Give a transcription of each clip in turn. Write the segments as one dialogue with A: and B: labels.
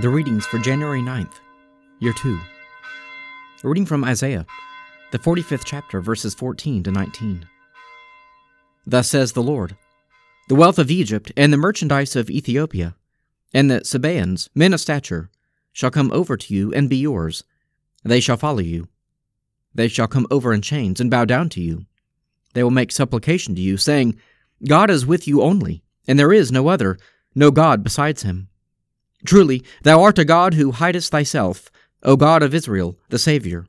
A: The readings for January 9th, Year 2. A reading from Isaiah, the 45th chapter, verses 14 to 19. Thus says the Lord The wealth of Egypt and the merchandise of Ethiopia, and the Sabaeans, men of stature, shall come over to you and be yours. They shall follow you. They shall come over in chains and bow down to you. They will make supplication to you, saying, God is with you only, and there is no other, no God besides him. Truly, thou art a God who hidest thyself, O God of Israel, the Saviour.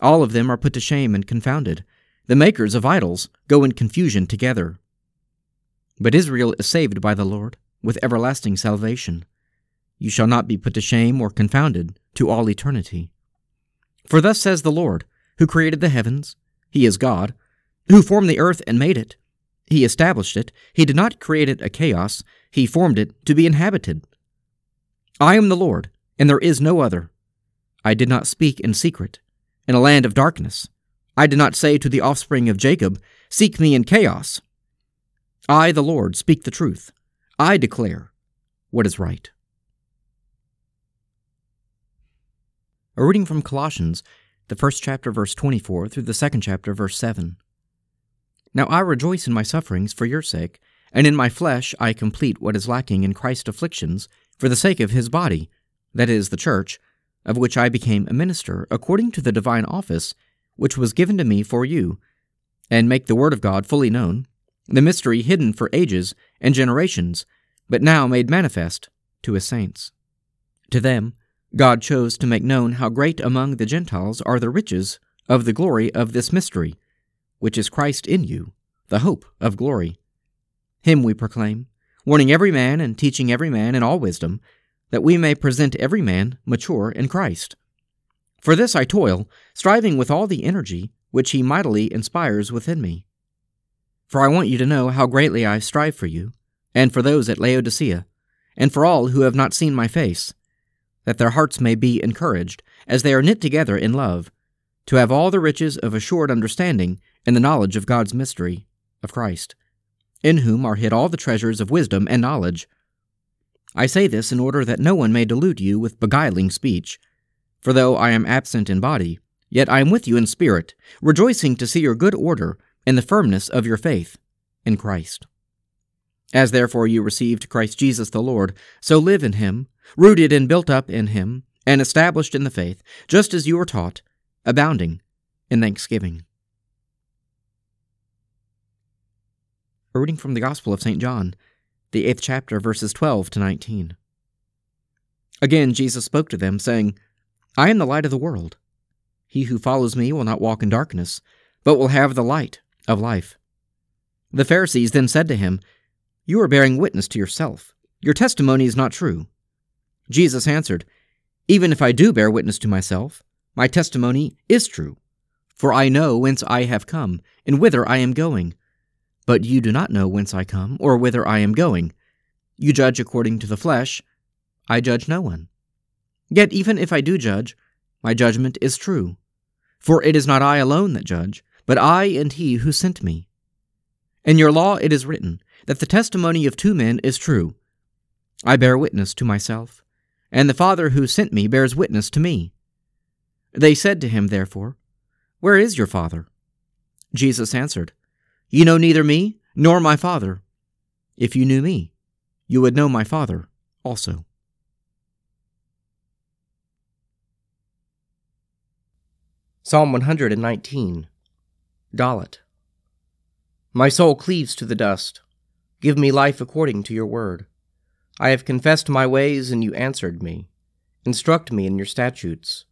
A: All of them are put to shame and confounded. The makers of idols go in confusion together. But Israel is saved by the Lord, with everlasting salvation. You shall not be put to shame or confounded to all eternity. For thus says the Lord, who created the heavens, He is God, who formed the earth and made it. He established it. He did not create it a chaos, He formed it to be inhabited. I am the Lord, and there is no other. I did not speak in secret, in a land of darkness. I did not say to the offspring of Jacob, Seek me in chaos. I, the Lord, speak the truth. I declare what is right. A reading from Colossians, the first chapter, verse 24, through the second chapter, verse 7. Now I rejoice in my sufferings for your sake, and in my flesh I complete what is lacking in Christ's afflictions for the sake of his body, that is, the church, of which I became a minister, according to the divine office which was given to me for you, and make the word of God fully known, the mystery hidden for ages and generations, but now made manifest to his saints. To them, God chose to make known how great among the Gentiles are the riches of the glory of this mystery, which is Christ in you, the hope of glory. Him we proclaim warning every man and teaching every man in all wisdom, that we may present every man mature in Christ. For this I toil, striving with all the energy which He mightily inspires within me. For I want you to know how greatly I strive for you, and for those at Laodicea, and for all who have not seen my face, that their hearts may be encouraged, as they are knit together in love, to have all the riches of assured understanding and the knowledge of God's mystery, of Christ in whom are hid all the treasures of wisdom and knowledge. I say this in order that no one may delude you with beguiling speech. For though I am absent in body, yet I am with you in spirit, rejoicing to see your good order and the firmness of your faith in Christ. As therefore you received Christ Jesus the Lord, so live in him, rooted and built up in him, and established in the faith, just as you were taught, abounding in thanksgiving. Reading from the Gospel of St. John, the eighth chapter, verses 12 to 19. Again Jesus spoke to them, saying, I am the light of the world. He who follows me will not walk in darkness, but will have the light of life. The Pharisees then said to him, You are bearing witness to yourself. Your testimony is not true. Jesus answered, Even if I do bear witness to myself, my testimony is true. For I know whence I have come, and whither I am going. But you do not know whence I come, or whither I am going. You judge according to the flesh. I judge no one. Yet even if I do judge, my judgment is true. For it is not I alone that judge, but I and he who sent me. In your law it is written that the testimony of two men is true. I bear witness to myself, and the Father who sent me bears witness to me. They said to him, therefore, Where is your Father? Jesus answered, you know neither me nor my Father. If you knew me, you would know my Father also. Psalm 119 Dalet My soul cleaves to the dust. Give me life according to your word. I have confessed my ways, and you answered me. Instruct me in your statutes.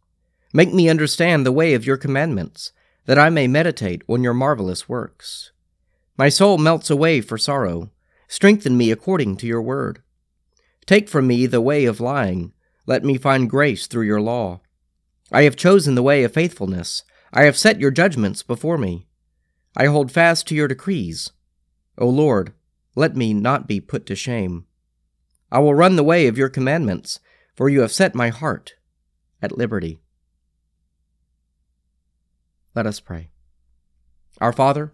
A: Make me understand the way of your commandments, that I may meditate on your marvelous works. My soul melts away for sorrow. Strengthen me according to your word. Take from me the way of lying. Let me find grace through your law. I have chosen the way of faithfulness. I have set your judgments before me. I hold fast to your decrees. O Lord, let me not be put to shame. I will run the way of your commandments, for you have set my heart at liberty. Let us pray. Our Father,